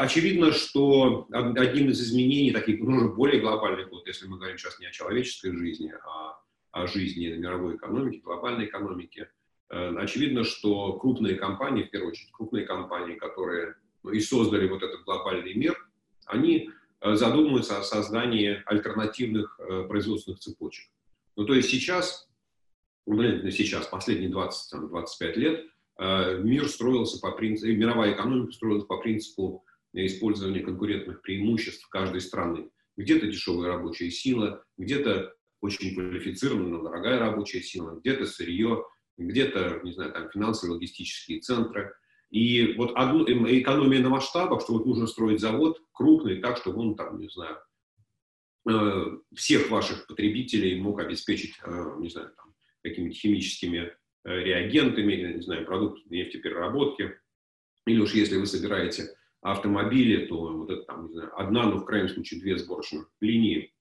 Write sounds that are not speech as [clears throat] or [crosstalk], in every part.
Очевидно, что одним из изменений, таких уже более глобальных, вот если мы говорим сейчас не о человеческой жизни, а о жизни мировой экономики, глобальной экономики, э, очевидно, что крупные компании, в первую очередь крупные компании, которые ну, и создали вот этот глобальный мир, они э, задумываются о создании альтернативных э, производственных цепочек. Ну, то есть сейчас, ну, сейчас, последние 20-25 лет, мир строился по принципу, мировая экономика строилась по принципу использования конкурентных преимуществ каждой страны. Где-то дешевая рабочая сила, где-то очень квалифицированная, но дорогая рабочая сила, где-то сырье, где-то, не знаю, там финансово-логистические центры. И вот одну, экономия на масштабах, что вот нужно строить завод крупный так, чтобы он там, не знаю, э, всех ваших потребителей мог обеспечить, э, не знаю, там, какими-то химическими э, реагентами, не знаю, продуктами нефтепереработки. Или уж если вы собираете автомобили, то вот это там, не знаю, одна, ну, в крайнем случае, две сборочных линии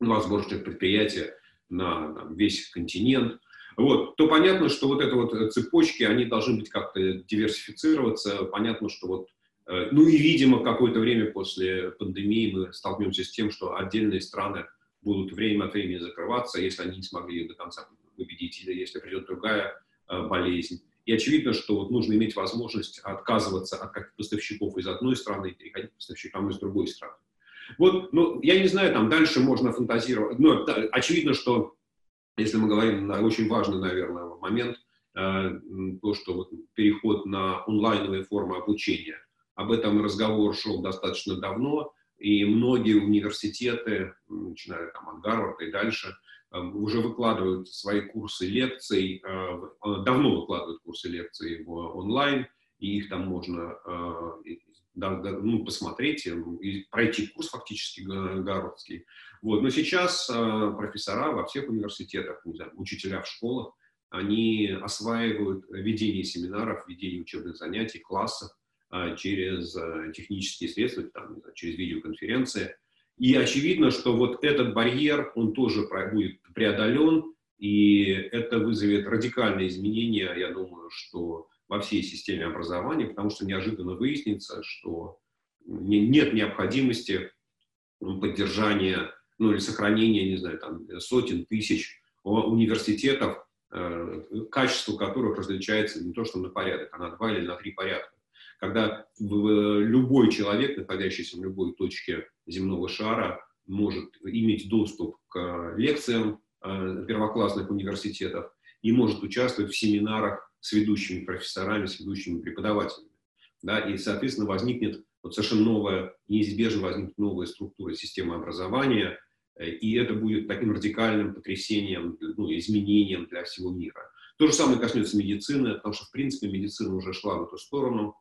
два сборочных предприятия на там, весь континент, вот, то понятно, что вот это вот э, цепочки, они должны быть как-то диверсифицироваться. Понятно, что вот, э, ну и, видимо, какое-то время после пандемии мы столкнемся с тем, что отдельные страны будут время от времени закрываться, если они не смогли ее до конца победить, или если придет другая э, болезнь. И очевидно, что вот нужно иметь возможность отказываться от как поставщиков из одной страны и переходить к поставщикам из другой страны. Вот, ну, я не знаю, там дальше можно фантазировать. Но да, очевидно, что если мы говорим на очень важный, наверное, момент, э, то, что вот переход на онлайновые формы обучения. Об этом разговор шел достаточно давно, и многие университеты, начиная там от Гарварда и дальше, уже выкладывают свои курсы лекций, э, э, давно выкладывают курсы лекций в онлайн, и их там можно э, ну, посмотреть и пройти курс фактически гарвардский. Вот. Но сейчас профессора во всех университетах, не знаю, учителя в школах, они осваивают ведение семинаров, ведение учебных занятий, классов через технические средства, там, через видеоконференции. И очевидно, что вот этот барьер, он тоже будет преодолен, и это вызовет радикальные изменения, я думаю, что во всей системе образования, потому что неожиданно выяснится, что нет необходимости поддержания ну, или сохранения, не знаю, там, сотен тысяч университетов, э, качество которых различается не то что на порядок, а на два или на три порядка. Когда любой человек, находящийся в любой точке земного шара, может иметь доступ к лекциям э, первоклассных университетов и может участвовать в семинарах с ведущими профессорами, с ведущими преподавателями. Да, и, соответственно, возникнет вот совершенно новая, неизбежно возникнет новая структура системы образования, э, и это будет таким радикальным потрясением, ну, изменением для всего мира. То же самое коснется медицины, потому что, в принципе, медицина уже шла в эту сторону.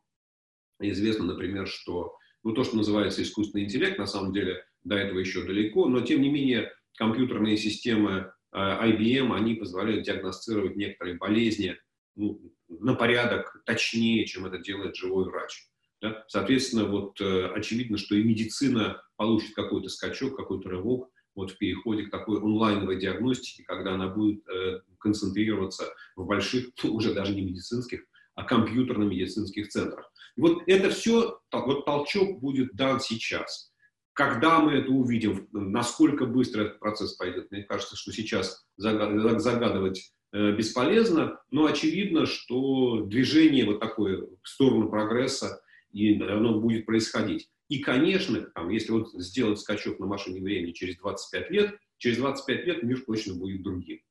Известно, например, что ну, то, что называется искусственный интеллект, на самом деле до этого еще далеко, но, тем не менее, компьютерные системы э, IBM, они позволяют диагностировать некоторые болезни ну, на порядок точнее, чем это делает живой врач. Да? Соответственно, вот э, очевидно, что и медицина получит какой-то скачок, какой-то рывок вот в переходе к такой онлайновой диагностике, когда она будет э, концентрироваться в больших, [laughs] уже даже не медицинских, а компьютерно-медицинских центрах. Вот это все, вот толчок будет дан сейчас. Когда мы это увидим, насколько быстро этот процесс пойдет, мне кажется, что сейчас загадывать Э, бесполезно, но очевидно, что движение вот такое в сторону прогресса, и оно будет происходить. И, конечно, там, если вот сделать скачок на машине времени через 25 лет, через 25 лет мир точно будет другим.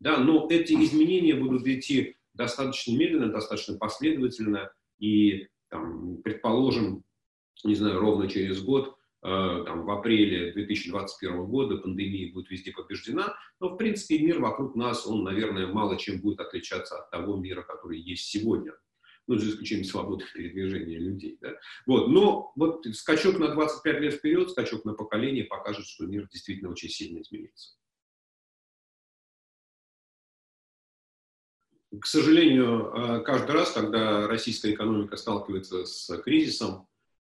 Да, но эти изменения будут идти достаточно медленно, достаточно последовательно, и, там, предположим, не знаю, ровно через год Э, там, в апреле 2021 года пандемия будет везде побеждена, но, в принципе, мир вокруг нас, он, наверное, мало чем будет отличаться от того мира, который есть сегодня. Ну, за исключением свободы передвижения людей. Да? Вот. Но вот скачок на 25 лет вперед, скачок на поколение покажет, что мир действительно очень сильно изменится. К сожалению, э, каждый раз, когда российская экономика сталкивается с кризисом,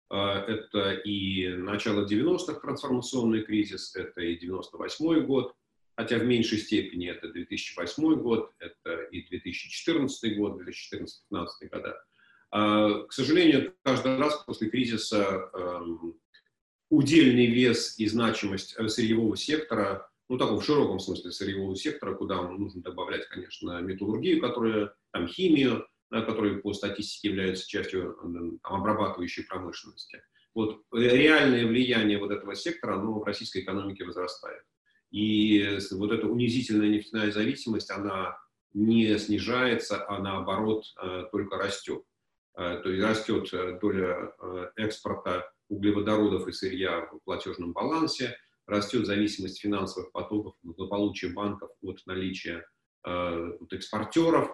а, это и начало 90-х трансформационный кризис, это и 98 год, хотя в меньшей степени это 2008 год, это и 2014 год, 2014-2015 года. К сожалению, каждый раз после кризиса эм, удельный вес и значимость сырьевого сектора, ну, такого в широком смысле сырьевого сектора, куда нужно добавлять, конечно, металлургию, которая, там, химию, которые по статистике являются частью там, обрабатывающей промышленности. Вот реальное влияние вот этого сектора, оно в российской экономике возрастает. И вот эта унизительная нефтяная зависимость, она не снижается, а наоборот э, только растет. Э, то есть растет э, доля экспорта углеводородов и сырья в платежном балансе, растет зависимость финансовых потоков, благополучия банков от наличия от экспортеров.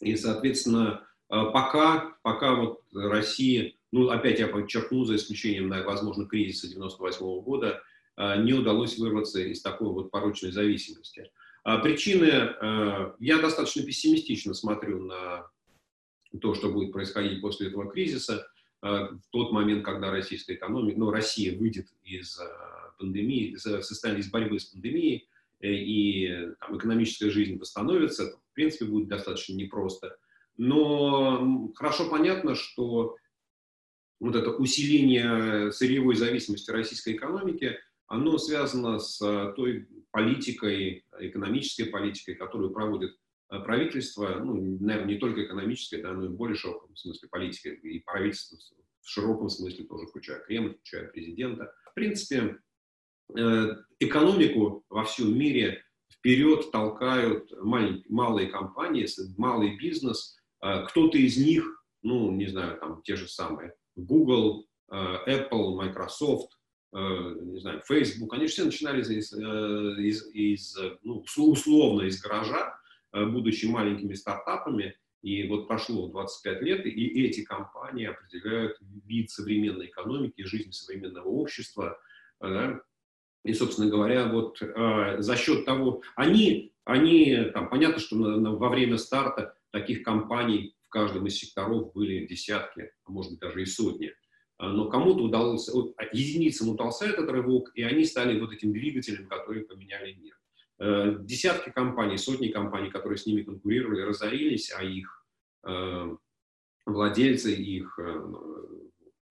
И, соответственно, пока, пока вот Россия, ну, опять я подчеркну, за исключением, возможно, кризиса 98 -го года, не удалось вырваться из такой вот порочной зависимости. А причины, э, я достаточно пессимистично смотрю на то, что будет происходить после этого кризиса. Э, в тот момент, когда российская экономика, ну, Россия выйдет из э, пандемии, из борьбы с пандемией, и там, экономическая жизнь восстановится, в принципе, будет достаточно непросто. Но хорошо понятно, что вот это усиление сырьевой зависимости российской экономики, оно связано с той политикой, экономической политикой, которую проводит э, правительство, ну, наверное, не только экономической, да, но и в более широком смысле политики, и правительство в широком смысле тоже, включая Кремль, включая президента. В принципе, э, экономику во всем мире вперед толкают маленькие, малые компании, малый бизнес. Э, кто-то из них, ну, не знаю, там те же самые, Google, Apple, Microsoft, Э, не знаю, Facebook, они все начинали из, э, из, из ну, условно из гаража, э, будучи маленькими стартапами, и вот прошло 25 лет, и эти компании определяют вид современной экономики, жизни современного общества. Да? И, собственно говоря, вот за счет того, они, они там, понятно, что на, на, во время старта таких компаний в каждом из секторов были десятки, а может быть даже и сотни. А, но кому-то удалось, а, единицам удался этот рывок, и они стали вот этим двигателем, который поменяли мир. Э, десятки компаний, сотни компаний, которые с ними конкурировали, разорились, а их э, владельцы, их э,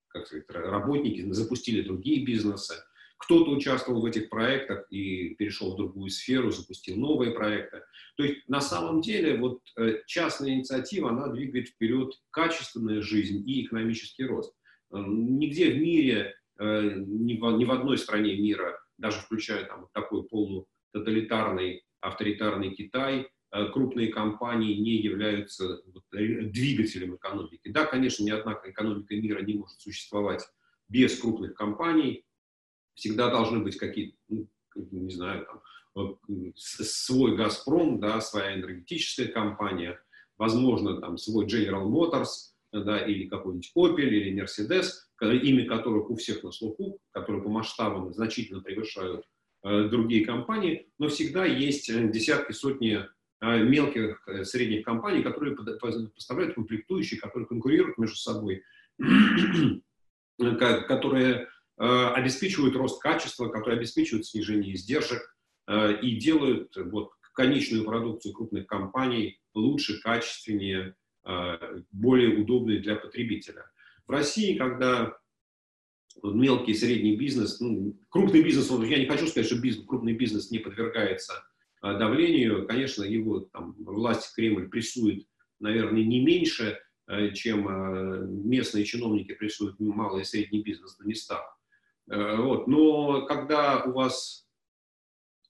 как сказать, работники запустили другие бизнесы. Кто-то участвовал в этих проектах и перешел в другую сферу, запустил новые проекты. То есть на самом деле вот частная инициатива, она двигает вперед качественную жизнь и экономический рост. Нигде в мире, э, ни в, ни в одной стране мира, даже включая там такой полутоталитарный, авторитарный Китай, э, крупные компании не являются двигателем экономики. Да, конечно, ни одна экономика мира не может существовать без крупных компаний. Всегда должны быть какие-то, ну, не знаю, там, свой «Газпром», да, своя энергетическая компания, возможно, там, свой General Motors – да, или какой-нибудь Opel, или Mercedes, имя которых у всех на слуху, которые по масштабам значительно превышают э, другие компании, но всегда есть э, десятки, сотни э, мелких, э, средних компаний, которые поставляют комплектующие, которые конкурируют между собой, [clears throat] которые э, обеспечивают рост качества, которые обеспечивают снижение издержек э, и делают вот, конечную продукцию крупных компаний лучше, качественнее, а, более удобные для потребителя. В России, когда мелкий и средний бизнес, ну, крупный бизнес, я не хочу сказать, что бизнес, крупный бизнес не подвергается давлению, конечно, его там, власть Кремль прессует, наверное, не меньше, чем местные чиновники прессуют малый и средний бизнес на местах. Вот. Но когда у вас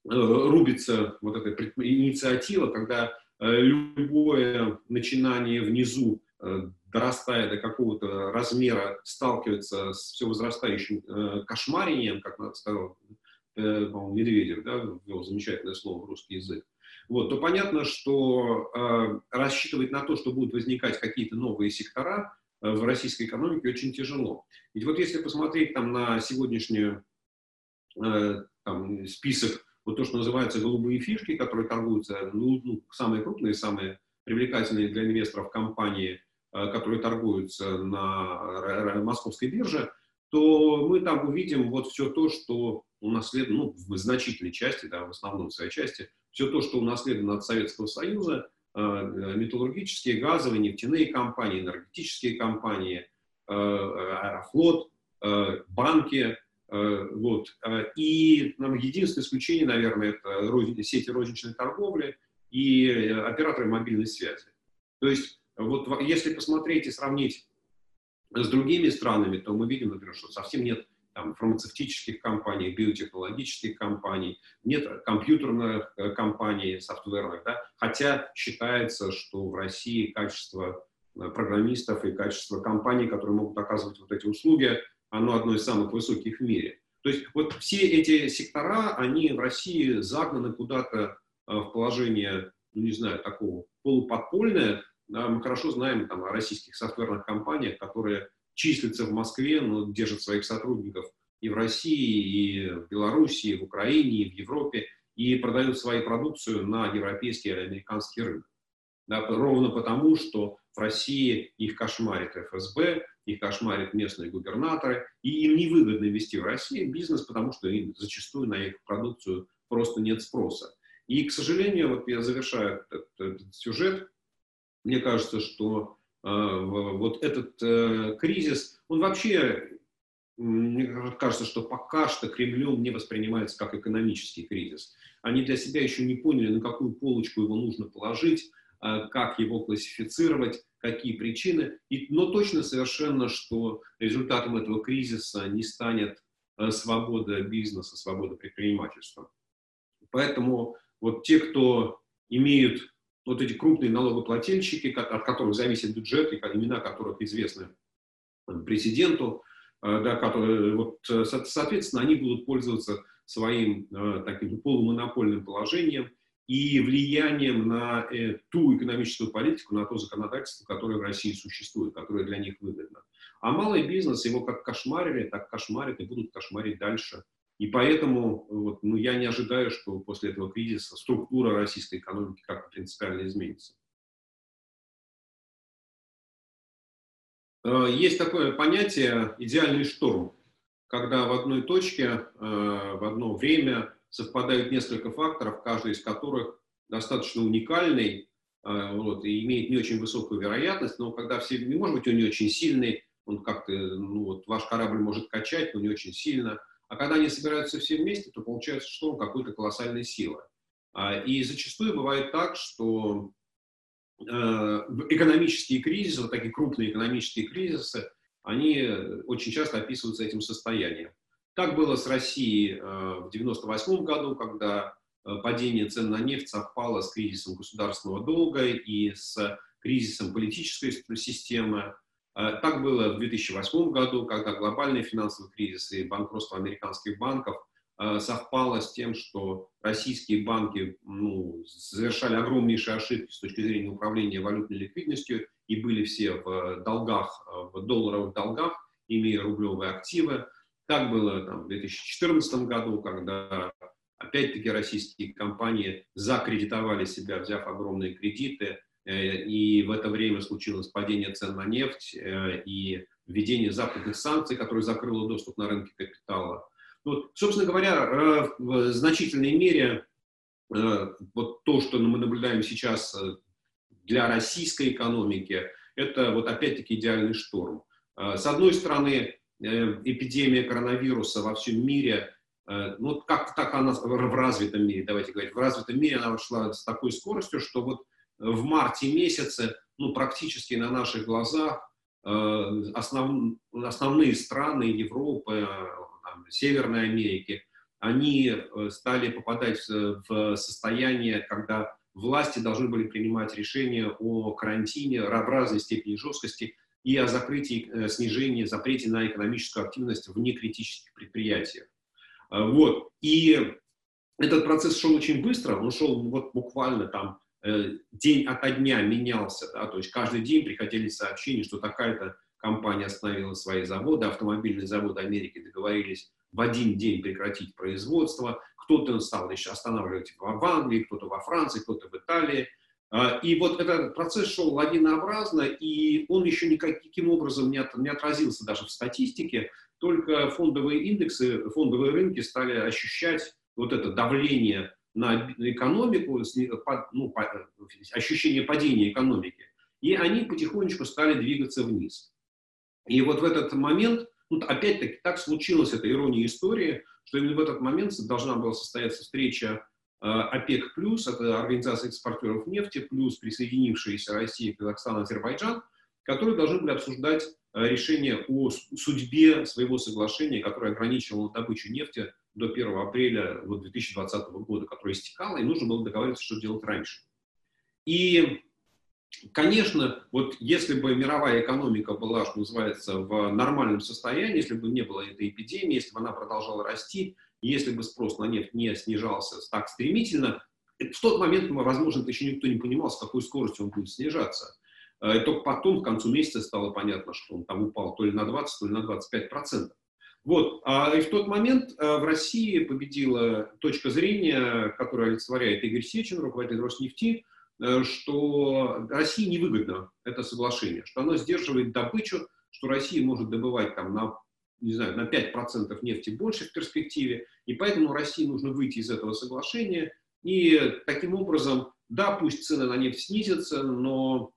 рубится вот эта инициатива, когда Э, любое начинание внизу, э, дорастая до какого-то размера, сталкивается с все возрастающим э, кошмарением, как сказал Медведев, да, ввел замечательное слово в русский язык, вот, то понятно, что э, рассчитывать на то, что будут возникать какие-то новые сектора э, в российской экономике очень тяжело. Ведь вот если посмотреть там на сегодняшний э, там, список вот то, что называется голубые фишки, которые торгуются, ну, ну, самые крупные, самые привлекательные для инвесторов компании, э, которые торгуются на московской бирже, то мы там увидим вот все то, что унаследовано, ну, в значительной части, да, в основном в своей части, все то, что унаследовано от Советского Союза, металлургические, газовые, нефтяные компании, энергетические компании, аэрофлот, банки, вот. И нам единственное исключение, наверное, это сети розничной торговли и операторы мобильной связи. То есть вот если посмотреть и сравнить с другими странами, то мы видим, например, что совсем нет там, фармацевтических компаний, биотехнологических компаний, нет компьютерных э, компаний, софтверных, да? хотя считается, что в России качество э, программистов и качество компаний, которые могут оказывать вот эти услуги, оно одно из самых высоких в мире. То есть вот все эти сектора, они в России загнаны куда-то э, в положение, ну не знаю, такого полуподпольное, мы хорошо знаем там, о российских софтверных компаниях, которые числятся в Москве, но держат своих сотрудников и в России, и в Беларуси, и в Украине, и в Европе, и продают свою продукцию на европейский или американский рынок. Да, ровно потому, что в России их кошмарит ФСБ, их кошмарят местные губернаторы, и им невыгодно вести в Россию бизнес, потому что им зачастую на их продукцию просто нет спроса. И, к сожалению, вот я завершаю этот, этот сюжет, мне кажется, что вот этот э, кризис, он вообще, мне кажется, что пока что Кремлем не воспринимается как экономический кризис. Они для себя еще не поняли, на какую полочку его нужно положить, э, как его классифицировать, какие причины. Но точно совершенно, что результатом этого кризиса не станет э, свобода бизнеса, свобода предпринимательства. Поэтому вот те, кто имеют вот эти крупные налогоплательщики, от которых зависит бюджет, и имена которых известны президенту, э, да, которые, вот, соответственно, они будут пользоваться своим э, таким полумонопольным положением и влиянием на э, ту экономическую политику, на то законодательство, которое в России существует, которое для них выгодно. А малый бизнес его как кошмарили, так кошмарят и будут кошмарить дальше. И поэтому вот, ну, я не ожидаю, что после этого кризиса структура российской экономики как-то принципиально изменится. Э, есть такое понятие «идеальный шторм», когда в одной точке, э, в одно время совпадают несколько факторов, каждый из которых достаточно уникальный э, вот, и имеет не очень высокую вероятность, но когда все, может быть, он не очень сильный, он как-то, ну вот, ваш корабль может качать, но не очень сильно – а когда они собираются все вместе, то получается шторм какой-то колоссальной силы. А, и зачастую бывает так, что э, экономические кризисы, вот такие крупные экономические кризисы, они очень часто описываются этим состоянием. Так было с Россией э, в 1998 году, когда э, падение цен на нефть совпало с кризисом государственного долга и с кризисом политической системы. Э, так было в 2008 году, когда глобальный финансовый кризис и банкротство американских банков э, совпало с тем, что российские банки ну, совершали огромнейшие ошибки с точки зрения управления валютной ликвидностью и были все в долгах, в долларовых долгах, имея рублевые активы. Так было там, в 2014 году, когда опять-таки российские компании закредитовали себя, взяв огромные кредиты, Э, и в это время случилось падение цен на нефть э, и введение западных санкций, которое закрыло доступ на рынки капитала. Вот, собственно говоря, э, в значительной мере вот то, что мы наблюдаем сейчас для российской экономики, это вот опять-таки идеальный шторм. С одной стороны, эпидемия коронавируса во всем мире, ну как так она в развитом мире, давайте говорить, в развитом мире она шла с такой скоростью, что вот в марте месяце, ну, практически на наших глазах, э, основ, основные страны Европы, там, Северной Америки, они э, стали попадать в состояние, когда власти должны были принимать решения о карантине, в разной степени жесткости и о закрытии, э, снижении, запрете на экономическую активность в некритических предприятиях. Вот. И этот процесс шел очень быстро, он шел вот буквально там Э, день ото дня менялся, да, то есть каждый день приходили сообщения, что такая-то компания остановила свои заводы, автомобильные заводы Америки договорились в один день прекратить производство, кто-то стал еще останавливать в Англии, кто-то во Франции, кто-то в Италии. А, и вот этот процесс шел лавинообразно, и он еще никаким образом не, не отразился даже в статистике, только фондовые индексы, фондовые рынки стали ощущать вот это давление на экономику, ну, ощущение падения экономики, и они потихонечку стали двигаться вниз. И вот в этот момент, ну, опять-таки, так случилось, это ирония истории, что именно в этот момент должна была состояться встреча э, ОПЕК+, это Организация экспортеров нефти, плюс присоединившиеся Россия, Казахстан, Азербайджан, которые должны были обсуждать э, решение о судьбе своего соглашения, которое ограничивало добычу нефти до 1 апреля вот, 2020 года, которое истекало, и нужно было договориться, что делать раньше. И Конечно, вот если бы мировая экономика была, что называется, в нормальном состоянии, если бы не было этой эпидемии, если бы она продолжала расти, если бы спрос на нефть не снижался так стремительно, в тот момент, возможно, еще никто не понимал, с какой скоростью он будет снижаться. Э, и только потом, к концу месяца, стало понятно, что он там упал то ли на 20, то ли на 25 процентов. Вот. А и в тот момент э, в России победила точка зрения, которая олицетворяет Игорь Сечин, руководитель Роснефти, Э, что России невыгодно это соглашение, что оно сдерживает добычу, что Россия может добывать там на, не знаю, на 5% нефти больше в перспективе, и поэтому России нужно выйти из этого соглашения, и таким образом, да, пусть цены на нефть снизятся, но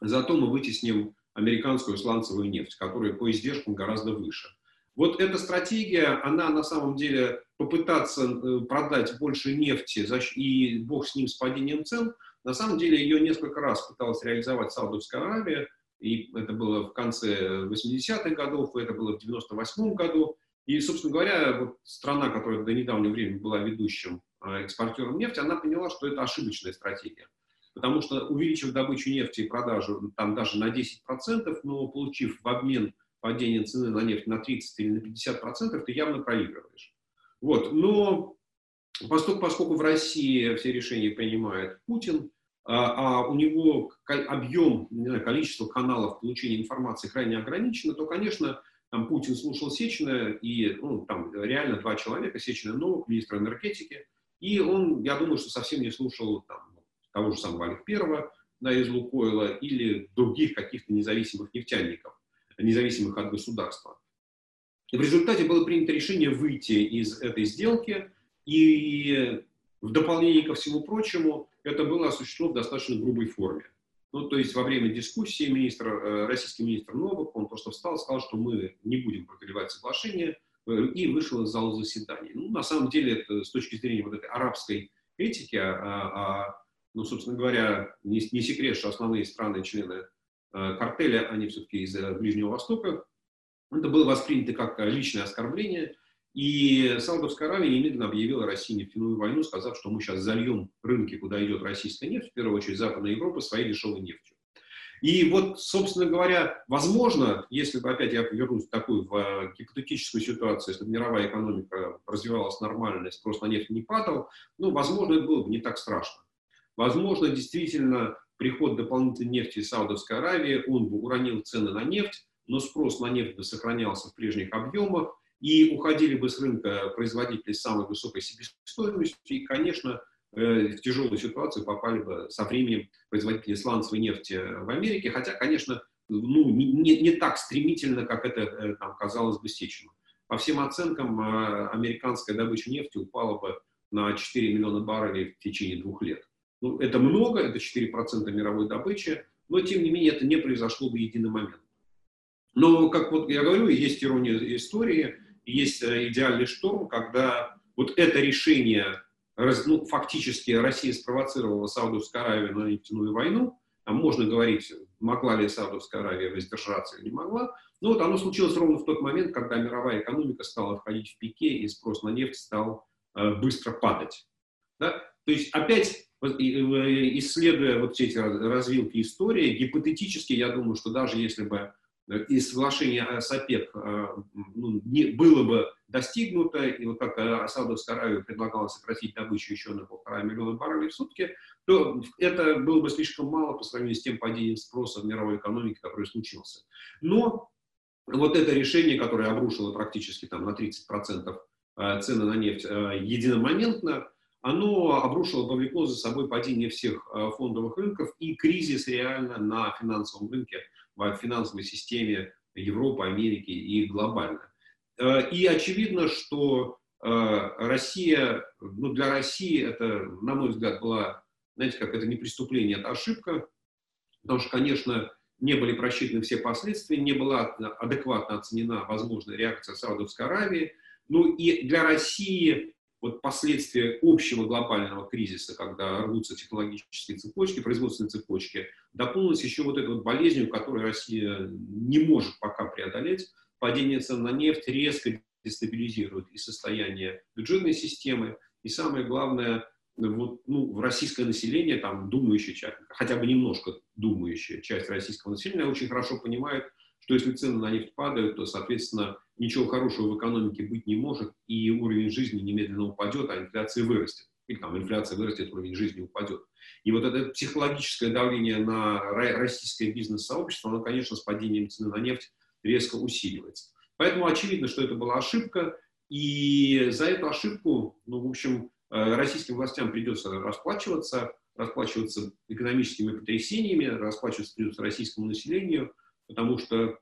зато мы вытесним американскую сланцевую нефть, которая по издержкам гораздо выше. Вот эта стратегия, она на самом деле попытаться э, продать больше нефти, и бог с ним с падением цен, на самом деле ее несколько раз пыталась реализовать Саудовская Аравия, и это было в конце 80-х годов, и это было в 98-м году. И, собственно говоря, вот страна, которая до недавнего времени была ведущим а, экспортером нефти, она поняла, что это ошибочная стратегия. Потому что увеличив добычу нефти и продажу там даже на 10%, но получив в обмен падение цены на нефть на 30 или на 50%, ты явно проигрываешь. Вот. Но поскольку, поскольку в России все решения принимает Путин, а, а у него объем, не знаю, количество каналов получения информации крайне ограничено, то, конечно, там Путин слушал Сечина, и ну, там реально два человека, Сечина Новых, министр энергетики, и он, я думаю, что совсем не слушал там, того же самого Олег Первого, да, из Лукойла, или других каких-то независимых нефтяников, независимых от государства. И в результате было принято решение выйти из этой сделки, и в дополнение ко всему прочему, это было осуществлено в достаточно грубой форме. Ну, то есть во время дискуссии министр, э, российский министр Новак, он просто встал сказал, что мы не будем продлевать соглашение, э, и вышел из зала заседаний. Ну, на самом деле, это с точки зрения вот этой арабской этики, а, а, ну, собственно говоря, не, не секрет, что основные страны-члены э, картеля, они все-таки из Ближнего Востока, это было воспринято как личное оскорбление, и Саудовская Аравия немедленно объявила России нефтяную войну, сказав, что мы сейчас зальем рынки, куда идет российская нефть, в первую очередь Западная Европа, своей дешевой нефтью. И вот, собственно говоря, возможно, если бы опять я вернусь в такую в э, гипотетическую ситуацию, если бы мировая экономика развивалась нормально, спрос на нефть не падал, ну, возможно, это было бы не так страшно. Возможно, действительно, приход дополнительной нефти из Саудовской Аравии, он бы уронил цены на нефть, но спрос на нефть бы сохранялся в прежних объемах, и уходили бы с рынка производители с самой высокой себестоимостью, и, конечно, э, в тяжелую ситуацию попали бы со временем производители сланцевой нефти в Америке, хотя, конечно, ну, не, не так стремительно, как это э, там, казалось бы Сечину. По всем оценкам, э, американская добыча нефти упала бы на 4 миллиона баррелей в течение двух лет. Ну, это много, это 4% мировой добычи, но, тем не менее, это не произошло в единый момент. Но, как вот я говорю, есть ирония истории – есть э, идеальный шторм, когда вот это решение, ну, фактически Россия спровоцировала Саудовскую Аравию на нефтяную войну, там можно говорить, могла ли Саудовская Аравия воздержаться или не могла, но вот оно случилось ровно в тот момент, когда мировая экономика стала входить в пике, и спрос на нефть стал э, быстро падать. Да? То есть опять исследуя вот эти развилки истории, гипотетически я думаю, что даже если бы и соглашение с ОПЕК э, ну, не, было бы достигнуто, и вот как э, Саудовская Аравия предлагала сократить добычу еще на полтора миллиона баррелей в сутки, то это было бы слишком мало по сравнению с тем падением спроса в мировой экономике, который случился. Но вот это решение, которое обрушило практически там, на 30% э, цены на нефть единомоментно, оно обрушило, повлекло за собой падение всех фондовых рынков и кризис реально на финансовом рынке в финансовой системе Европы, Америки и глобально. Э, и очевидно, что Россия, ну, для России это, на мой взгляд, была, знаете, как это не преступление, это ошибка, потому что, конечно, не были просчитаны все последствия, не была адекватно оценена возможная реакция Саудовской Аравии. Ну и для России вот последствия общего глобального кризиса, когда рвутся технологические цепочки, производственные цепочки, дополнилось еще вот этой вот болезнью, которую Россия не может пока преодолеть. Падение цен на нефть резко дестабилизирует и состояние бюджетной системы, и самое главное, вот, ну, российское население, там, думающая часть, хотя бы немножко думающая часть российского населения очень хорошо понимает, что если цены на нефть падают, то, соответственно, ничего хорошего в экономике быть не может, и уровень жизни немедленно упадет, а инфляция вырастет. Или там инфляция вырастет, уровень жизни упадет. И вот это психологическое давление на российское бизнес-сообщество, оно, конечно, с падением цены на нефть резко усиливается. Поэтому очевидно, что это была ошибка, и за эту ошибку, ну, в общем, Э, российским властям придется расплачиваться, расплачиваться экономическими потрясениями, расплачиваться придется российскому населению, потому что,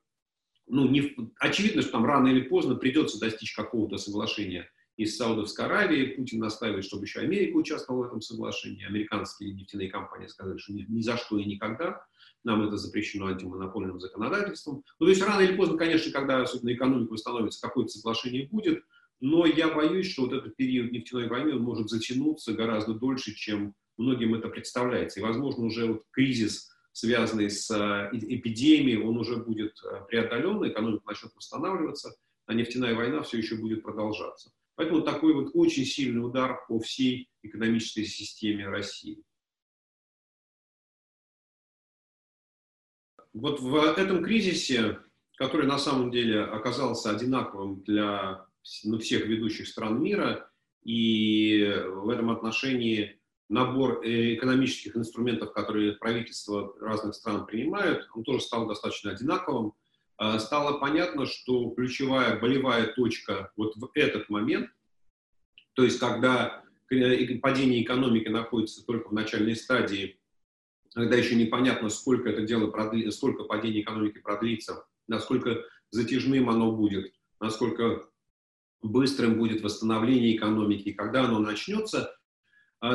ну, не, очевидно, что там рано или поздно придется достичь какого-то соглашения из Саудовской Аравии. Путин настаивает, чтобы еще Америка участвовала в этом соглашении. Американские нефтяные компании сказали, что ни, ни за что и никогда. Нам это запрещено антимонопольным законодательством. Ну, то есть рано или поздно, конечно, когда особенно экономика восстановится, какое-то соглашение будет – но я боюсь, что вот этот период нефтяной войны может затянуться гораздо дольше, чем многим это представляется. И, возможно, уже вот кризис, связанный с э, эпидемией, он уже будет э, преодолен, экономика начнет восстанавливаться, а нефтяная война все еще будет продолжаться. Поэтому такой вот очень сильный удар по всей экономической системе России. Вот в этом кризисе, который на самом деле оказался одинаковым для ну, всех ведущих стран мира, и в этом отношении набор э, экономических инструментов, которые правительства разных стран принимают, он тоже стал достаточно одинаковым. А, стало понятно, что ключевая болевая точка вот в этот момент, то есть когда э, падение экономики находится только в начальной стадии, когда еще непонятно, сколько это дело продлится, сколько падение экономики продлится, насколько затяжным оно будет, насколько быстрым будет восстановление экономики, когда оно начнется,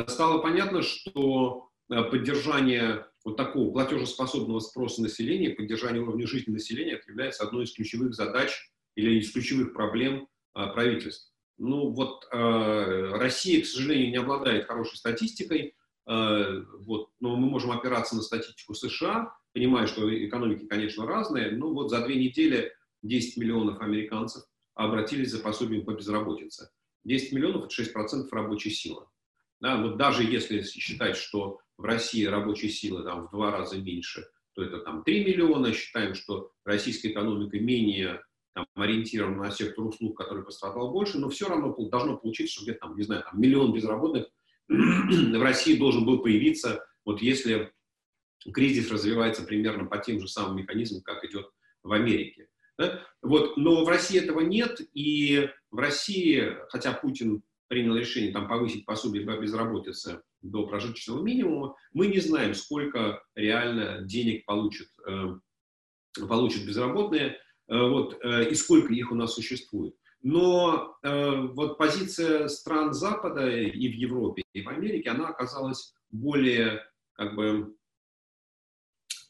стало понятно, что э, поддержание вот такого платежеспособного спроса населения, поддержание уровня жизни населения является одной из ключевых задач или из ключевых проблем э, правительств. Ну вот Россия, к сожалению, не обладает хорошей статистикой, вот, но мы можем опираться на статистику США, понимая, что экономики, конечно, разные, но вот за две недели 10 миллионов американцев обратились за пособием по безработице. 10 миллионов – это 6% рабочей силы. Да, вот даже если считать, что в России рабочей силы там, в два раза меньше, то это там 3 миллиона. Считаем, что российская экономика менее там, ориентирована на сектор услуг, который пострадал больше, но все равно должно получиться, что где-то там, не знаю, там, миллион безработных [clears throat] в России должен был появиться, вот если кризис развивается примерно по тем же самым механизмам, как идет в Америке. Да? Вот, но в России этого нет, и в России, хотя Путин принял решение там, повысить пособие по безработице до прожиточного минимума, мы не знаем, сколько реально денег получат, э, получат безработные, э, вот, э, и сколько их у нас существует. Но вот позиция стран Запада и в Европе, и в Америке, она оказалась более, как бы,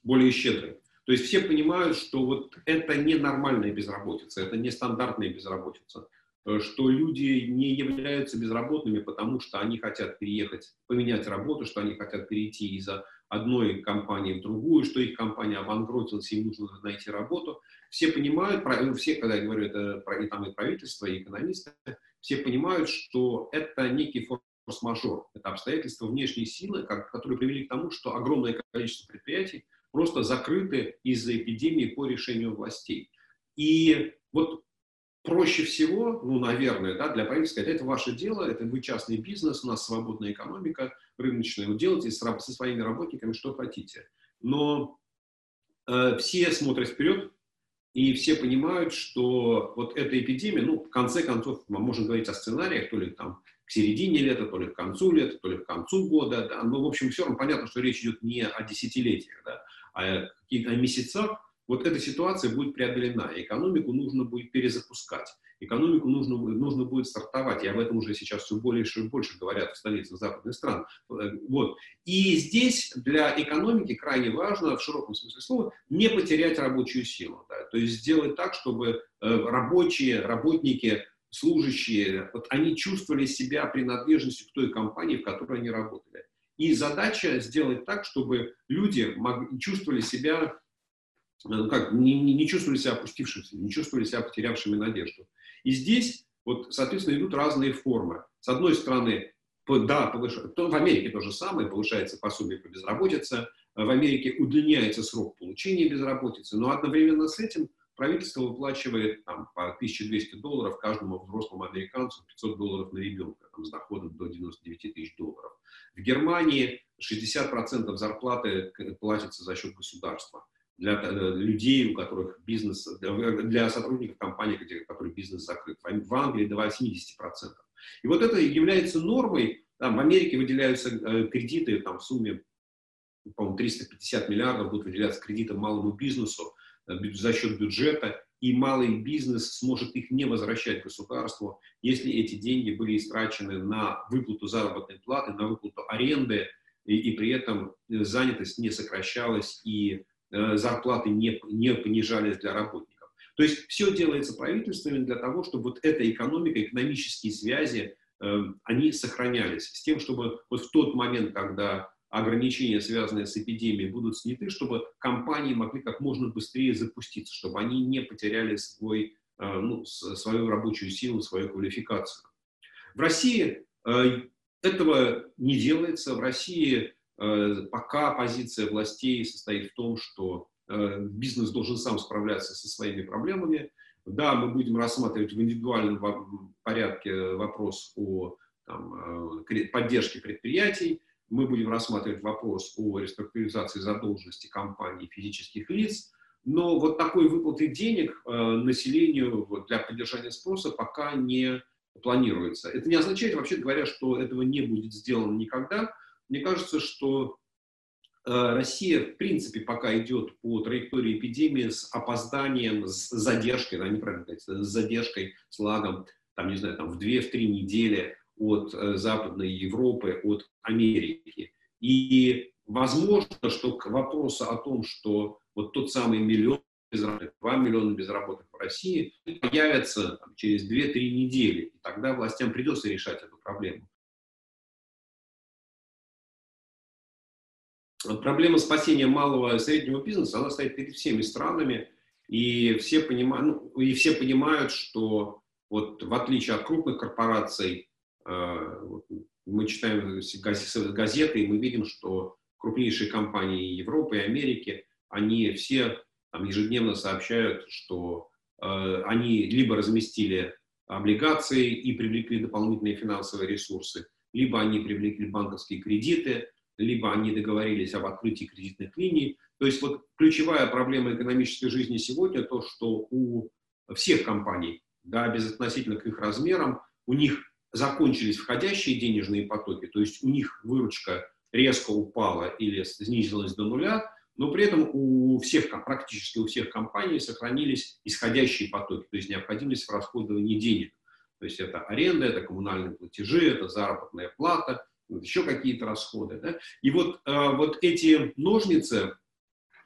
более щедрой. То есть все понимают, что вот это не нормальная безработица, это не стандартная безработица, что люди не являются безработными, потому что они хотят переехать, поменять работу, что они хотят перейти из одной компании в другую, что их компания обанкротилась, им нужно найти работу. Все понимают, ну, все, когда я говорю это и там и правительство, и экономисты, все понимают, что это некий форс-мажор, это обстоятельства внешней силы, которые привели к тому, что огромное количество предприятий просто закрыты из-за эпидемии по решению властей. И вот проще всего, ну, наверное, да, для правительства сказать, это ваше дело, это вы частный бизнес, у нас свободная экономика, рыночная, вы делаете со своими работниками что хотите. Но э, все смотрят вперед, и все понимают, что вот эта эпидемия, ну, в конце концов, мы можем говорить о сценариях, то ли там к середине лета, то ли к концу лета, то ли к концу года, да, но, в общем, все равно понятно, что речь идет не о десятилетиях, да, о, о месяцах, вот эта ситуация будет преодолена, экономику нужно будет перезапускать, экономику нужно, нужно будет стартовать, и об этом уже сейчас все больше и больше говорят в столицах западных стран. Э, вот. И здесь для экономики крайне важно, в широком смысле слова, не потерять рабочую силу, да, то есть сделать так, чтобы э, рабочие, работники, служащие, вот они чувствовали себя принадлежностью к той компании, в которой они работали. И задача сделать так, чтобы люди чувствовали себя ну, как, не, не, не чувствовали себя опустившимися, не чувствовали себя потерявшими надежду. И здесь, вот, соответственно, идут разные формы. С одной стороны, да, повыш... в Америке то же самое, повышается пособие по безработице, в Америке удлиняется срок получения безработицы, но одновременно с этим правительство выплачивает там, по 1200 долларов каждому взрослому американцу, 500 долларов на ребенка, там, с доходом до 99 тысяч долларов. В Германии 60% зарплаты платится за счет государства для э, людей, у которых бизнес, для сотрудников компании, где, который бизнес закрыт. В Англии до 80%. И вот это является нормой. Там, в Америке выделяются э, кредиты там, в сумме, по-моему, 350 миллиардов будут выделяться кредиты малому бизнесу э, за счет бюджета, и малый бизнес сможет их не возвращать государству, если эти деньги были истрачены на выплату заработной платы, на выплату аренды, и, и при этом занятость не сокращалась, и зарплаты не, не понижались для работников. То есть все делается правительствами для того, чтобы вот эта экономика, экономические связи, э, они сохранялись. С тем, чтобы вот в тот момент, когда ограничения, связанные с эпидемией, будут сняты, чтобы компании могли как можно быстрее запуститься, чтобы они не потеряли свой, э, ну, свою рабочую силу, свою квалификацию. В России этого не делается. В России Э, пока позиция властей состоит в том, что э, бизнес должен сам справляться со своими проблемами. Да, мы будем рассматривать в индивидуальном порядке вопрос о там, э, поддержке предприятий, мы будем рассматривать вопрос о реструктуризации задолженности компаний физических лиц, но вот такой выплаты денег населению для поддержания спроса пока не планируется. Это не означает, вообще говоря, что этого не будет сделано никогда, мне кажется, что э, Россия, в принципе, пока идет по траектории эпидемии с опозданием, с задержкой, да, неправильно сказать, с задержкой, с лагом, там, не знаю, там, в 2-3 недели от э, Западной Европы, от Америки. И возможно, что к вопросу о том, что вот тот самый миллион безработных, 2 миллиона безработных в России появится там, через 2-3 недели, и тогда властям придется решать эту проблему. Проблема спасения малого и среднего бизнеса, она стоит перед всеми странами, и все, понимают, ну, и все понимают, что вот в отличие от крупных корпораций, э, мы читаем газеты, и мы видим, что крупнейшие компании Европы и Америки, они все там, ежедневно сообщают, что э, они либо разместили облигации и привлекли дополнительные финансовые ресурсы, либо они привлекли банковские кредиты, либо они договорились об открытии кредитных линий. То есть вот ключевая проблема экономической жизни сегодня то, что у всех компаний, да, безотносительно к их размерам, у них закончились входящие денежные потоки, то есть у них выручка резко упала или снизилась до нуля, но при этом у всех, практически у всех компаний сохранились исходящие потоки, то есть необходимость в расходовании денег. То есть это аренда, это коммунальные платежи, это заработная плата, еще какие-то расходы. Да? И вот, э, вот эти ножницы,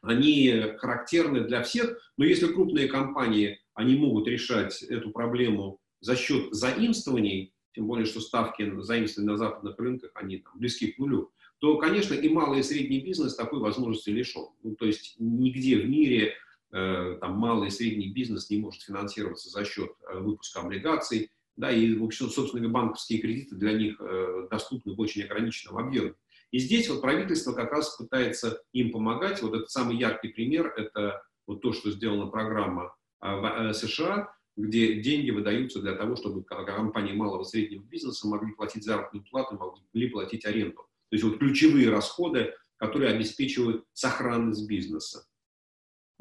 они характерны для всех, но если крупные компании, они могут решать эту проблему за счет заимствований, тем более, что ставки заимствований на западных рынках, они там, близки к нулю, то, конечно, и малый и средний бизнес такой возможности лишен. Ну, то есть нигде в мире э, там, малый и средний бизнес не может финансироваться за счет э, выпуска облигаций, да, и, в общем, собственно, банковские кредиты для них э, доступны в очень ограниченном объеме. И здесь вот правительство как раз пытается им помогать. Вот этот самый яркий пример – это вот то, что сделана программа в э, США, где деньги выдаются для того, чтобы компании малого и среднего бизнеса могли платить заработную плату, могли платить аренду. То есть вот ключевые расходы, которые обеспечивают сохранность бизнеса.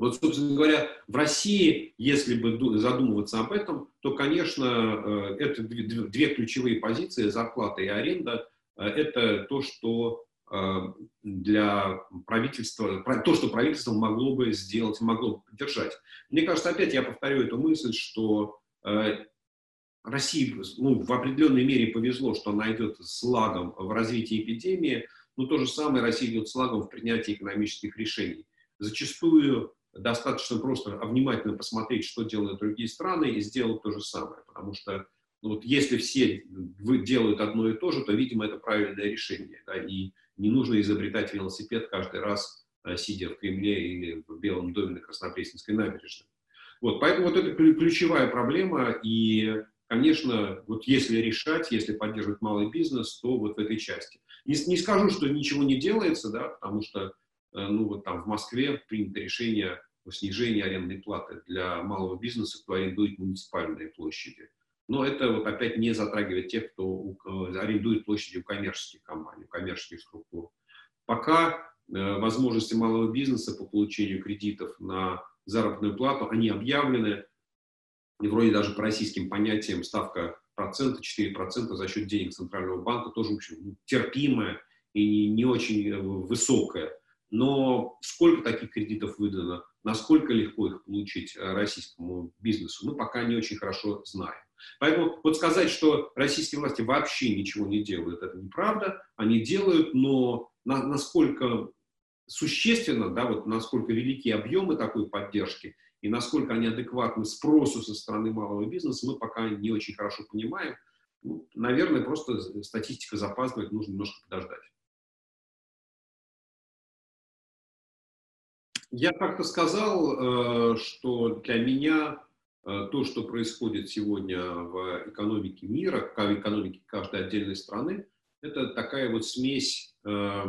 Вот, собственно говоря, в России, если бы задумываться об этом, то, конечно, э, это две ключевые позиции, зарплата и аренда, э, это то, что э, для правительства, то, что правительство могло бы сделать, могло бы поддержать. Мне кажется, опять я повторю эту мысль, что России ну, в определенной мере повезло, что она идет с лагом в развитии эпидемии, но то же самое Россия идет с лагом в принятии экономических решений. Зачастую достаточно просто внимательно посмотреть, что делают другие страны, и сделать то же самое. Потому что ну, вот если все делают одно и то же, то, видимо, это правильное решение. Да, и не нужно изобретать велосипед каждый раз, э, сидя в Кремле или в Белом доме на Краснопресненской набережной. Вот, поэтому вот это ключевая проблема, и, конечно, вот если решать, если поддерживать малый бизнес, то вот в этой части. Не, не скажу, что ничего не делается, да, потому что ну вот там в Москве принято решение о снижении арендной платы для малого бизнеса, кто арендует муниципальные площади. Но это вот опять не затрагивает тех, кто э, арендует площади у коммерческих компаний, у коммерческих структур. Пока э, возможности малого бизнеса по получению кредитов на заработную плату, они объявлены, и вроде даже по российским понятиям ставка процента, 4% за счет денег Центрального банка тоже, в общем, терпимая и не очень высокая. Но сколько таких кредитов выдано, насколько легко их получить э, российскому бизнесу, мы пока не очень хорошо знаем. Поэтому вот сказать, что российские власти вообще ничего не делают, это неправда. Они делают, но на, насколько существенно, да, вот насколько велики объемы такой поддержки и насколько они адекватны спросу со стороны малого бизнеса, мы пока не очень хорошо понимаем. Ну, наверное, просто статистика запаздывает, нужно немножко подождать. Я как-то сказал, э, что для меня э, то, что происходит сегодня в экономике мира, в экономике каждой отдельной страны, это такая вот смесь э,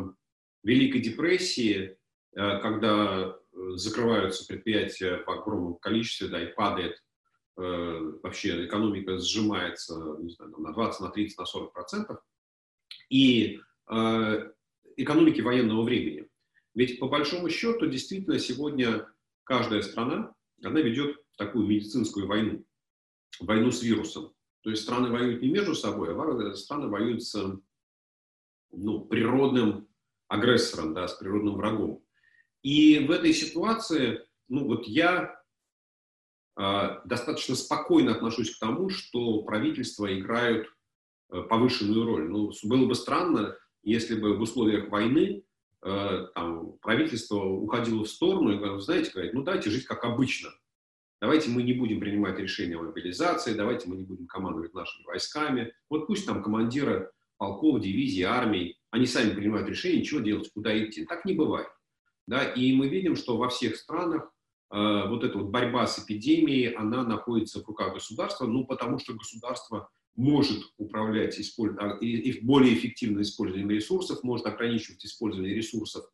Великой депрессии, когда закрываются предприятия в огромном количестве, да, и падает вообще экономика сжимается не знаю, на 20, на 30, на 40 процентов, и экономики военного времени. Ведь по большому счету действительно сегодня каждая страна, она ведет такую медицинскую войну, войну с вирусом. То есть страны воюют не между собой, а страны воюют с ну, природным агрессором, да, с природным врагом. И в этой ситуации, ну вот я э, достаточно спокойно отношусь к тому, что правительства играют э, повышенную роль. Ну, было бы странно, если бы в условиях войны Э, там, правительство уходило в сторону и говорило, знаете, говорит, ну дайте жить как обычно. Давайте мы не будем принимать решения о мобилизации, давайте мы не будем командовать нашими войсками. Вот пусть там командиры полков, дивизий, армий, они сами принимают решение, чего делать, куда идти. Так не бывает. Да? И мы видим, что во всех странах э, вот эта вот борьба с эпидемией, она находится в руках государства, ну потому что государство может управлять а, и более эффективным использованием ресурсов, может ограничивать использование ресурсов,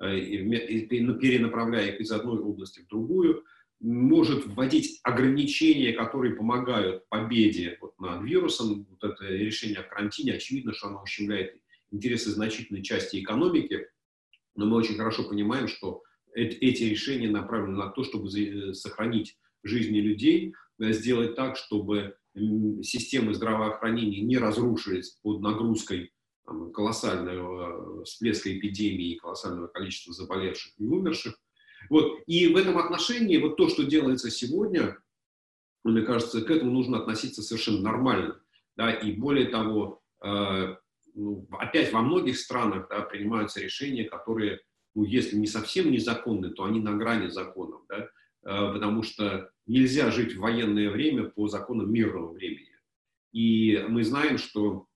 э, перенаправляя их из одной области в другую, может вводить ограничения, которые помогают победе вот над вирусом. Вот это решение о карантине, очевидно, что оно ущемляет интересы значительной части экономики, но мы очень хорошо понимаем, что эти решения направлены на то, чтобы сохранить жизни людей, э, сделать так, чтобы системы здравоохранения не разрушились под нагрузкой там, колоссального всплеска эпидемии колоссального количества заболевших и умерших. Вот. И в этом отношении вот то, что делается сегодня, мне кажется, к этому нужно относиться совершенно нормально. Да? И более того, э, ну, опять во многих странах да, принимаются решения, которые, ну, если не совсем незаконны, то они на грани законов. Да? Э, потому что нельзя жить в военное время по законам мирного времени. И мы знаем, что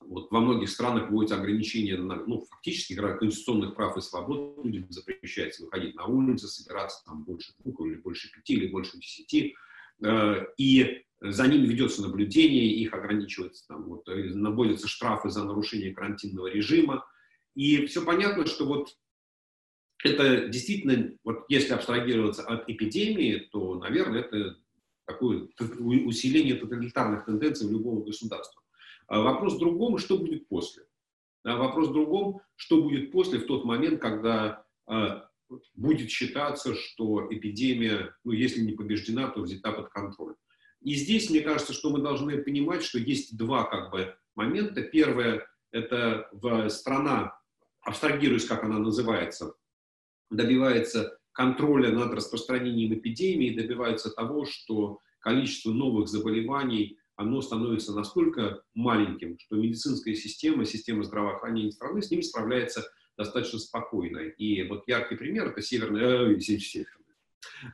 вот во многих странах вводятся ограничения на, ну, фактически конституционных прав и свобод, людям запрещается выходить на улицы, собираться там больше двух, или больше пяти, или больше десяти, э, и за ними ведется наблюдение, их ограничивается, там, вот, наводятся штрафы за нарушение карантинного режима, и все понятно, что вот это действительно, вот если абстрагироваться от эпидемии, то, наверное, это такое усиление тоталитарных тенденций в любого государства. Вопрос в другом, что будет после. Вопрос в другом, что будет после, в тот момент, когда а, будет считаться, что эпидемия, ну, если не побеждена, то взята под контроль. И здесь, мне кажется, что мы должны понимать, что есть два как бы момента. Первое – это страна абстрагируясь, как она называется, добивается контроля над распространением эпидемии, добивается того, что количество новых заболеваний оно становится настолько маленьким, что медицинская система, система здравоохранения страны с ними справляется достаточно спокойно. И вот яркий пример – это северная, э, северная,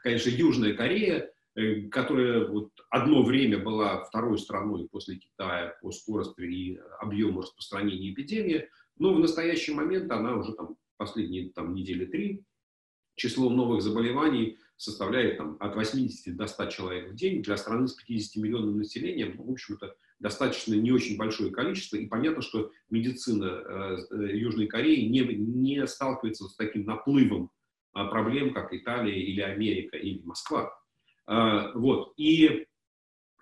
конечно, Южная Корея, э, которая вот одно время была второй страной после Китая по скорости и объему распространения эпидемии, но в настоящий момент она уже там последние там, недели три, число новых заболеваний составляет там, от 80 до 100 человек в день. Для страны с 50 миллионным населением, в общем-то, достаточно не очень большое количество. И понятно, что медицина э, э, Южной Кореи не, не сталкивается с таким наплывом э, проблем, как Италия или Америка или Москва. Э, вот. И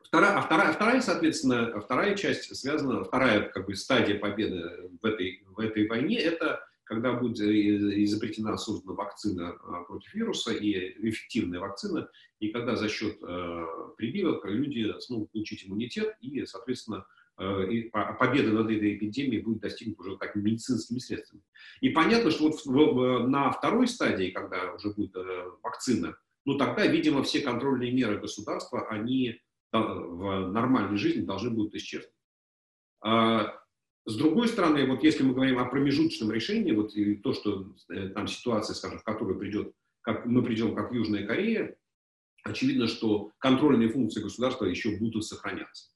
вторая, а вторая, вторая, соответственно, вторая часть связана, вторая как бы, стадия победы в этой, в этой войне – это когда будет изобретена, создана вакцина а, против вируса и эффективная вакцина, и когда за счет э, прививок люди смогут получить иммунитет и, соответственно, э, и победа над этой эпидемией будет достигнута уже как медицинскими средствами. И понятно, что вот на второй стадии, когда уже будет э, вакцина, ну тогда, видимо, все контрольные меры государства, они в нормальной жизни должны будут исчезнуть. С другой стороны, вот если мы говорим о промежуточном решении, вот и то, что э, там ситуация, скажем, в которой придет, как мы придем, как Южная Корея, очевидно, что контрольные функции государства еще будут сохраняться.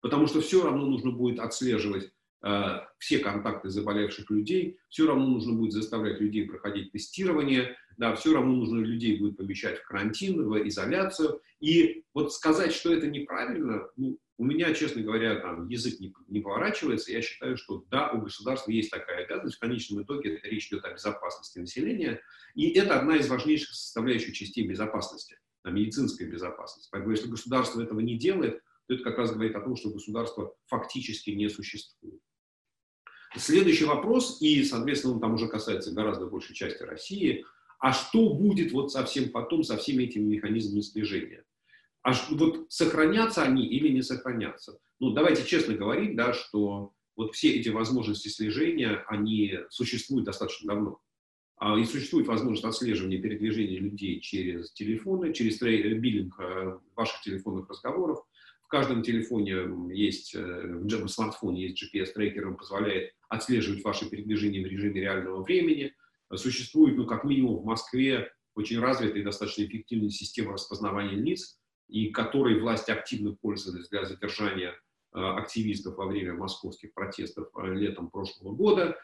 Потому что все равно нужно будет отслеживать э, все контакты заболевших людей, все равно нужно будет заставлять людей проходить тестирование, да, все равно нужно людей будет помещать в карантин, в изоляцию. И вот сказать, что это неправильно, ну, у меня, честно говоря, там язык не, не поворачивается. Я считаю, что да, у государства есть такая обязанность. В конечном итоге речь идет о безопасности населения. И это одна из важнейших составляющих частей безопасности, медицинской безопасности. Поэтому если государство этого не делает, то это как раз говорит о том, что государство фактически не существует. Следующий вопрос, и, соответственно, он там уже касается гораздо большей части России, а что будет вот совсем потом со всеми этими механизмами слежения? А вот сохранятся они или не сохранятся? Ну, давайте честно говорить, да, что вот все эти возможности слежения, они существуют достаточно давно. А, и существует возможность отслеживания передвижения людей через телефоны, через биллинг э, ваших телефонных разговоров. В каждом телефоне есть, э, в смартфоне есть GPS-трекер, он позволяет отслеживать ваши передвижения в режиме реального времени. Существует, ну, как минимум в Москве, очень развитая и достаточно эффективная система распознавания лиц, и которой власть активно пользовалась для задержания э, активистов во время московских протестов э, летом прошлого года.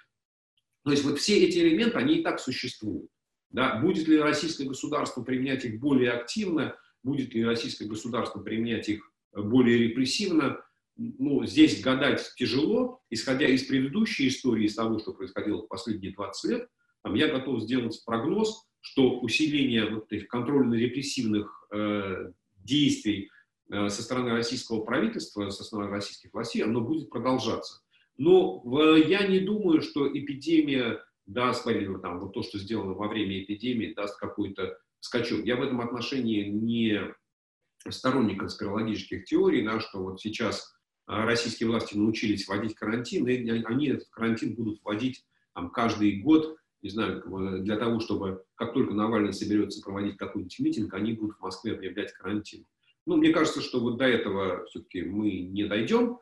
То есть вот все эти элементы, они и так существуют. Да? Будет ли российское государство применять их более активно, будет ли российское государство применять их э, более репрессивно, ну, здесь гадать тяжело, исходя из предыдущей истории, из того, что происходило в последние 20 лет, там, я готов сделать прогноз, что усиление вот этих контрольно-репрессивных э, действий э, со стороны российского правительства, со стороны российских властей, оно будет продолжаться. Но я не думаю, что эпидемия даст, или там, вот то, что сделано во время эпидемии, даст какой-то скачок. Я в этом отношении не сторонник конспирологических теорий, да, что вот сейчас э, российские власти научились вводить карантин, и они этот карантин будут вводить там, каждый год, не знаю, для того, чтобы как только Навальный соберется проводить какой-нибудь митинг, они будут в Москве объявлять карантин. Ну, мне кажется, что вот до этого все-таки мы не дойдем.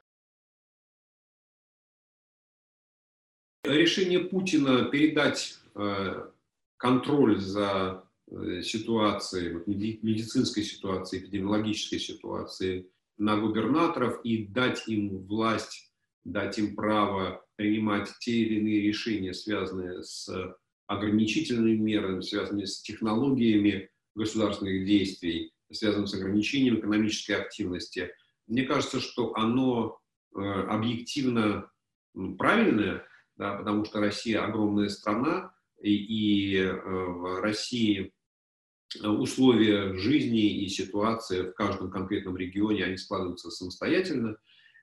Решение Путина передать э, контроль за э, ситуацией, вот, медицинской ситуацией, эпидемиологической ситуацией на губернаторов и дать им власть, дать им право принимать те или иные решения, связанные с ограничительными мерами, связанными с технологиями государственных действий, связанными с ограничением экономической активности. Мне кажется, что оно э, объективно правильное, да, потому что Россия огромная страна, и, и э, в России условия жизни и ситуация в каждом конкретном регионе, они складываются самостоятельно.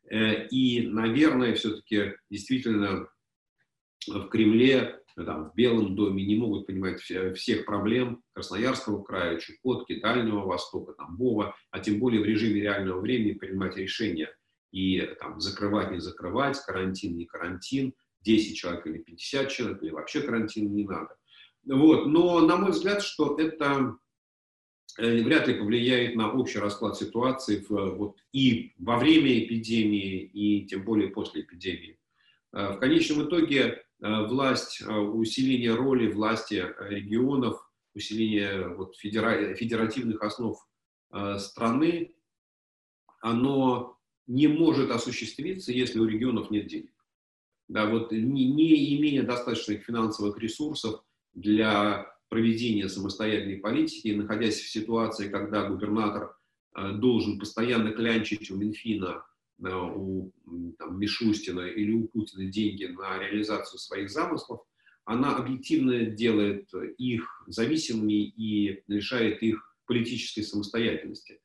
Э, и, наверное, все-таки действительно в Кремле, там, в Белом доме не могут понимать всех проблем Красноярского края, Чукотки, Дальнего Востока, Тамбова, а тем более в режиме реального времени принимать решения и там, закрывать, не закрывать, карантин, не карантин, 10 человек или 50 человек, или вообще карантин не надо. Вот. Но, на мой взгляд, что это вряд ли повлияет на общий расклад ситуации в, вот, и во время эпидемии, и тем более после эпидемии. Э, в конечном итоге э, власть, усиление роли власти регионов, усиление вот, федера, федеративных основ страны, оно не может осуществиться, если у регионов нет денег. Да, вот не, не имея достаточных финансовых ресурсов, для проведения самостоятельной политики, находясь в ситуации, когда губернатор э, должен постоянно клянчить у Минфина, э, у там, Мишустина или у Путина деньги на реализацию своих замыслов, она объективно делает их зависимыми и лишает их политической самостоятельности.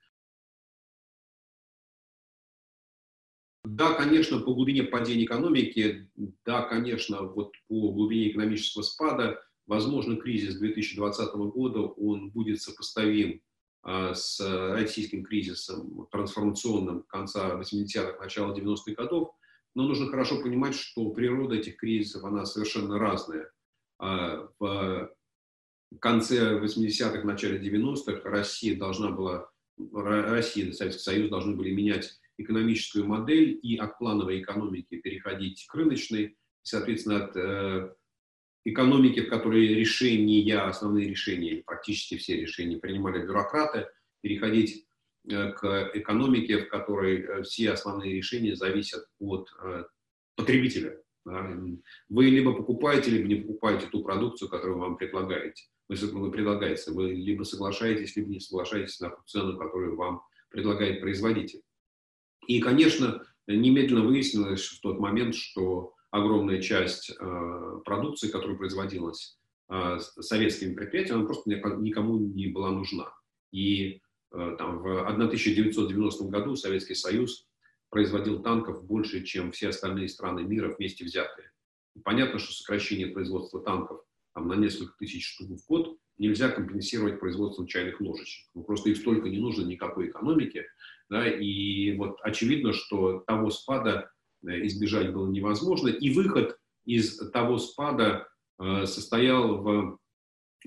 Да, конечно, по глубине падения экономики, да, конечно, вот по глубине экономического спада Возможно, кризис 2020 года, он будет сопоставим а, с российским кризисом трансформационным конца 80-х, начала 90-х годов, но нужно хорошо понимать, что природа этих кризисов, она совершенно разная. А, в конце 80-х, начале 90-х Россия должна была, Россия и Советский Союз должны были менять экономическую модель и от плановой экономики переходить к рыночной, соответственно, от э, экономики, в которой решения, основные решения, практически все решения принимали бюрократы, переходить э, к экономике, в которой э, все основные решения зависят от э, потребителя. Вы либо покупаете, либо не покупаете ту продукцию, которую вам предлагаете. Вы предлагаете, вы либо соглашаетесь, либо не соглашаетесь на ту цену, которую вам предлагает производитель. И, конечно, немедленно выяснилось в тот момент, что огромная часть э, продукции, которая производилась э, советскими предприятиями, она просто никому не была нужна. И э, там, в 1990 году Советский Союз производил танков больше, чем все остальные страны мира вместе взятые. И понятно, что сокращение производства танков там, на несколько тысяч штук в год нельзя компенсировать производством чайных ложечек. Ну, просто их столько не нужно никакой экономики. Да, и вот очевидно, что того спада избежать было невозможно. И выход из того спада э, состоял в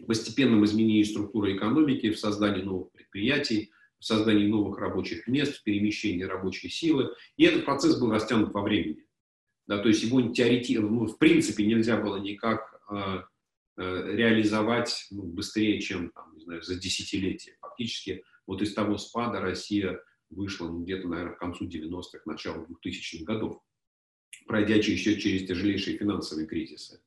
постепенном изменении структуры экономики, в создании новых предприятий, в создании новых рабочих мест, в перемещении рабочей силы. И этот процесс был растянут во времени. Да, то есть его теоретически, ну, в принципе нельзя было никак э, э, реализовать ну, быстрее, чем там, не знаю, за десятилетие. Фактически вот из того спада Россия вышла ну, где-то, наверное, к концу 90-х, началу 2000-х годов пройдя еще через тяжелейшие финансовые кризисы.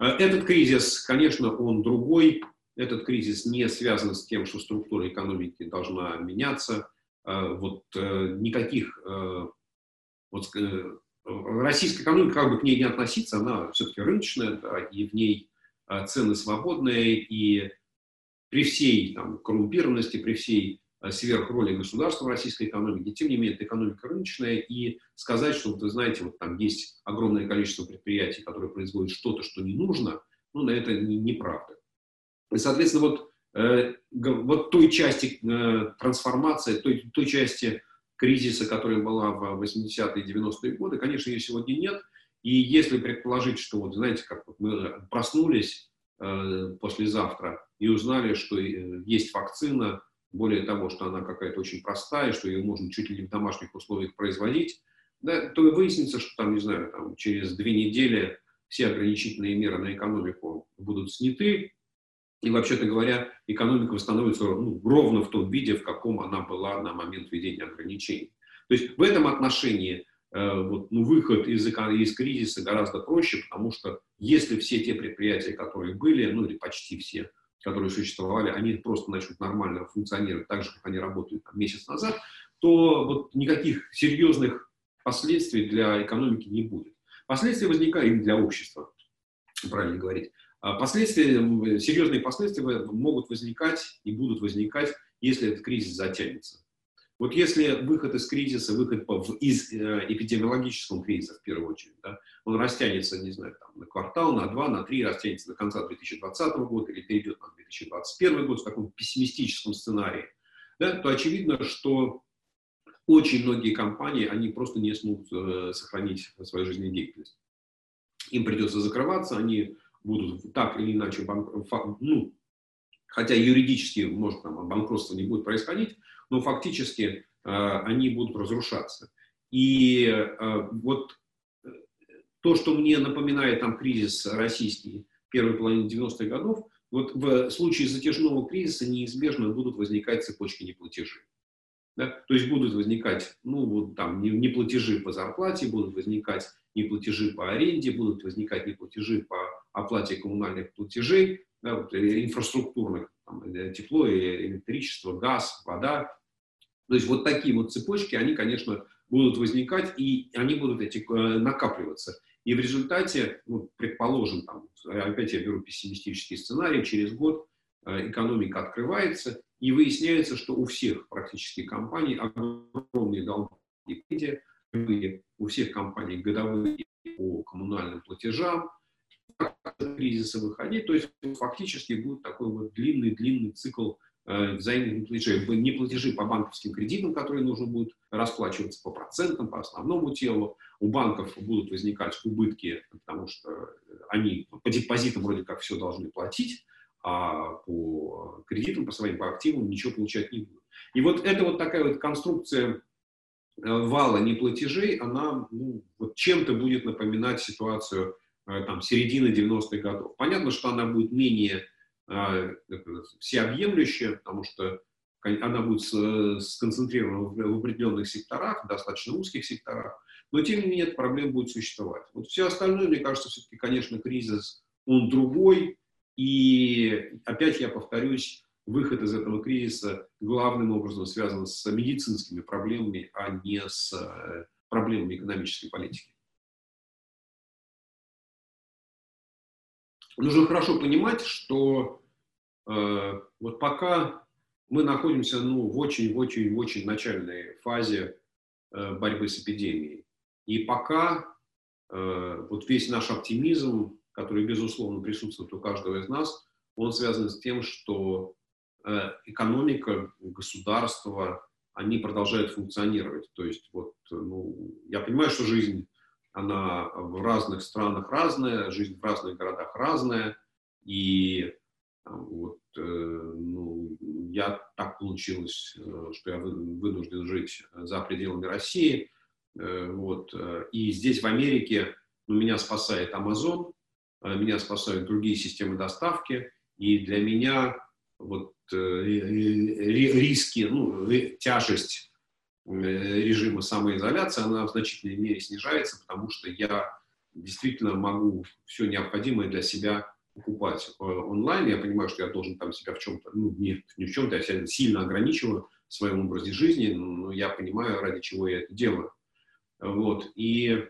Э, этот кризис, конечно, он другой. Этот кризис не связан с тем, что структура экономики должна меняться. Э, вот э, никаких... Вот, российская экономика, как бы к ней не относиться, она все-таки рыночная, да, и в ней цены свободные, и при всей там, коррумпированности, при всей сверх роли государства в российской экономике. Тем не менее, это экономика рыночная, и сказать, что, вы знаете, вот там есть огромное количество предприятий, которые производят что-то, что не нужно, ну, на это неправда. И, соответственно, вот, э, вот той части э, трансформации, той, той части кризиса, которая была в 80-е и 90-е годы, конечно, ее сегодня нет. И если предположить, что, вот, знаете, как вот мы проснулись э, послезавтра и узнали, что э, есть вакцина, более того, что она какая-то очень простая, что ее можно чуть ли не в домашних условиях производить, да, то выяснится, что там, не знаю, там, через две недели все ограничительные меры на экономику будут сняты, и, вообще-то говоря, экономика восстановится ну, ровно в том виде, в каком она была на момент введения ограничений. То есть в этом отношении э, вот, ну, выход из, из кризиса гораздо проще, потому что если все те предприятия, которые были, ну или почти все, которые существовали, они просто начнут нормально функционировать так же, как они работают там, месяц назад, то вот никаких серьезных последствий для экономики не будет. Последствия возникают для общества, правильно говорить. А последствия, серьезные последствия могут возникать и будут возникать, если этот кризис затянется. Вот если выход из кризиса, выход из э, эпидемиологического кризиса в первую очередь, да, он растянется, не знаю, там, на квартал, на два, на три, растянется до конца 2020 года или перейдет на 2021 год в таком пессимистическом сценарии, да, то очевидно, что очень многие компании, они просто не смогут э, сохранить свою жизнедеятельность. им придется закрываться, они будут так или иначе, ну, хотя юридически, может, там банкротство не будет происходить, но фактически э, они будут разрушаться. И э, вот э, то, что мне напоминает там кризис российский первой половины 90-х годов, вот в случае затяжного кризиса неизбежно будут возникать цепочки неплатежей. Да? То есть будут возникать, ну, вот там неплатежи по зарплате, будут возникать неплатежи по аренде, будут возникать неплатежи по оплате коммунальных платежей, да, вот, инфраструктурных, там, тепло, электричество, газ, вода. То есть вот такие вот цепочки, они, конечно, будут возникать, и они будут эти, э, накапливаться. И в результате, ну, предположим, там, опять я беру пессимистический сценарий, через год э, экономика открывается, и выясняется, что у всех практически компаний огромные долги у всех компаний годовые по коммунальным платежам, кризиса выходить, то есть фактически будет такой вот длинный-длинный цикл э, взаимных платежей. Не платежи по банковским кредитам, которые нужно будет расплачиваться по процентам, по основному телу. У банков будут возникать убытки, потому что они по депозитам вроде как все должны платить, а по кредитам, по своим по активам ничего получать не будут. И вот это вот такая вот конструкция э, вала неплатежей, она ну, вот чем-то будет напоминать ситуацию Э, там, середины 90-х годов. Понятно, что она будет менее всеобъемлющая, потому что она будет сконцентрирована в определенных секторах, достаточно узких секторах, но тем не менее эта проблема будет существовать. Вот все остальное, мне кажется, все-таки, конечно, кризис, он другой, и опять я повторюсь, выход из этого кризиса главным образом связан с медицинскими проблемами, а не с э, проблемами экономической политики. Нужно хорошо понимать, что э, вот пока мы находимся ну, в очень-очень-очень начальной фазе э, борьбы с эпидемией, и пока э, вот весь наш оптимизм, который, безусловно, присутствует у каждого из нас, он связан с тем, что э, экономика, государство, они продолжают функционировать. То есть вот, ну, я понимаю, что жизнь она в разных странах разная, жизнь в разных городах разная, и вот, э, ну, я так получилось, э, что я вынужден жить за пределами России, э, вот, и здесь в Америке ну, меня спасает Amazon, меня спасают другие системы доставки, и для меня вот риски, ну, тяжесть Э, режима самоизоляции, она в значительной мере снижается, потому что я действительно могу все необходимое для себя покупать э, онлайн. Я понимаю, что я должен там себя в чем-то, ну, не, не в чем-то, я себя сильно ограничиваю в своем образе жизни, но я понимаю, ради чего я это делаю. Вот. И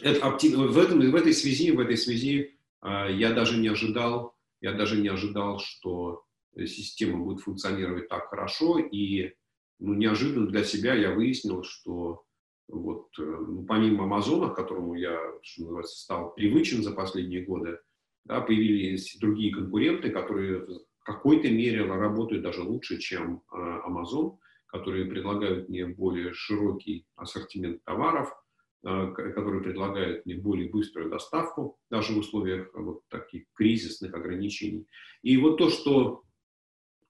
это, в, этом, в этой связи, в этой связи э, я даже не ожидал, я даже не ожидал, что система будет функционировать так хорошо, и ну, неожиданно для себя я выяснил, что вот, э, ну, помимо Амазона, к которому я, что называется, стал привычен за последние годы, да, появились другие конкуренты, которые в какой-то мере работают даже лучше, чем э, Amazon, которые предлагают мне более широкий ассортимент товаров, э, которые предлагают мне более быструю доставку, даже в условиях вот таких кризисных ограничений. И вот то, что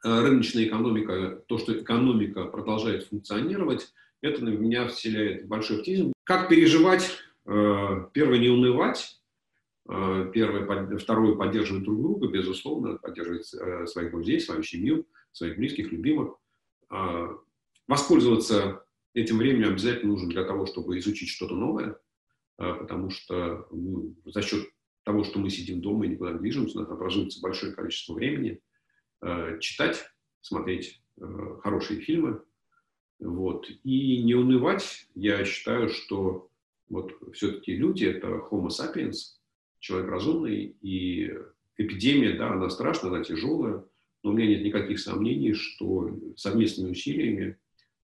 рыночная экономика, то, что экономика продолжает функционировать, это на меня вселяет большой оптимизм. Как переживать? Э, первое, не унывать. Э, первое, второе, поддерживать друг друга, безусловно, поддерживать своих друзей, свою семью, своих близких, любимых. Воспользоваться этим временем обязательно нужно для того, чтобы изучить что-то новое, потому что ну, за счет того, что мы сидим дома и никуда не движемся, у нас образуется большое количество времени – Э, читать, смотреть э, хорошие фильмы, вот, и не унывать. Я считаю, что вот все-таки люди — это homo sapiens, человек разумный, и эпидемия, да, она страшная, она тяжелая, но у меня нет никаких сомнений, что совместными усилиями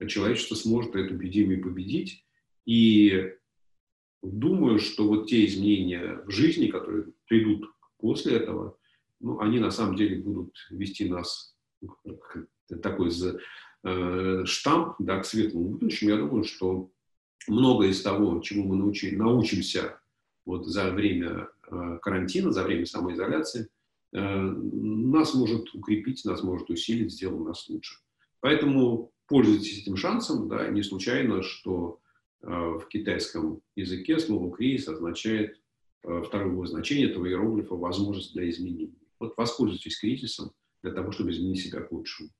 человечество сможет эту эпидемию победить. И думаю, что вот те изменения в жизни, которые придут после этого, ну, они на самом деле будут вести нас такой э, штамп да, к светлому будущему. Я думаю, что многое из того, чему мы научи, научимся вот за время э, карантина, за время самоизоляции, э, нас может укрепить, нас может усилить, сделать нас лучше. Поэтому пользуйтесь этим шансом, да, не случайно, что э, в китайском языке слово «кризис» означает второе значение этого иероглифа «возможность для изменений». Вот воспользуйтесь кризисом для того, чтобы изменить себя к лучшему.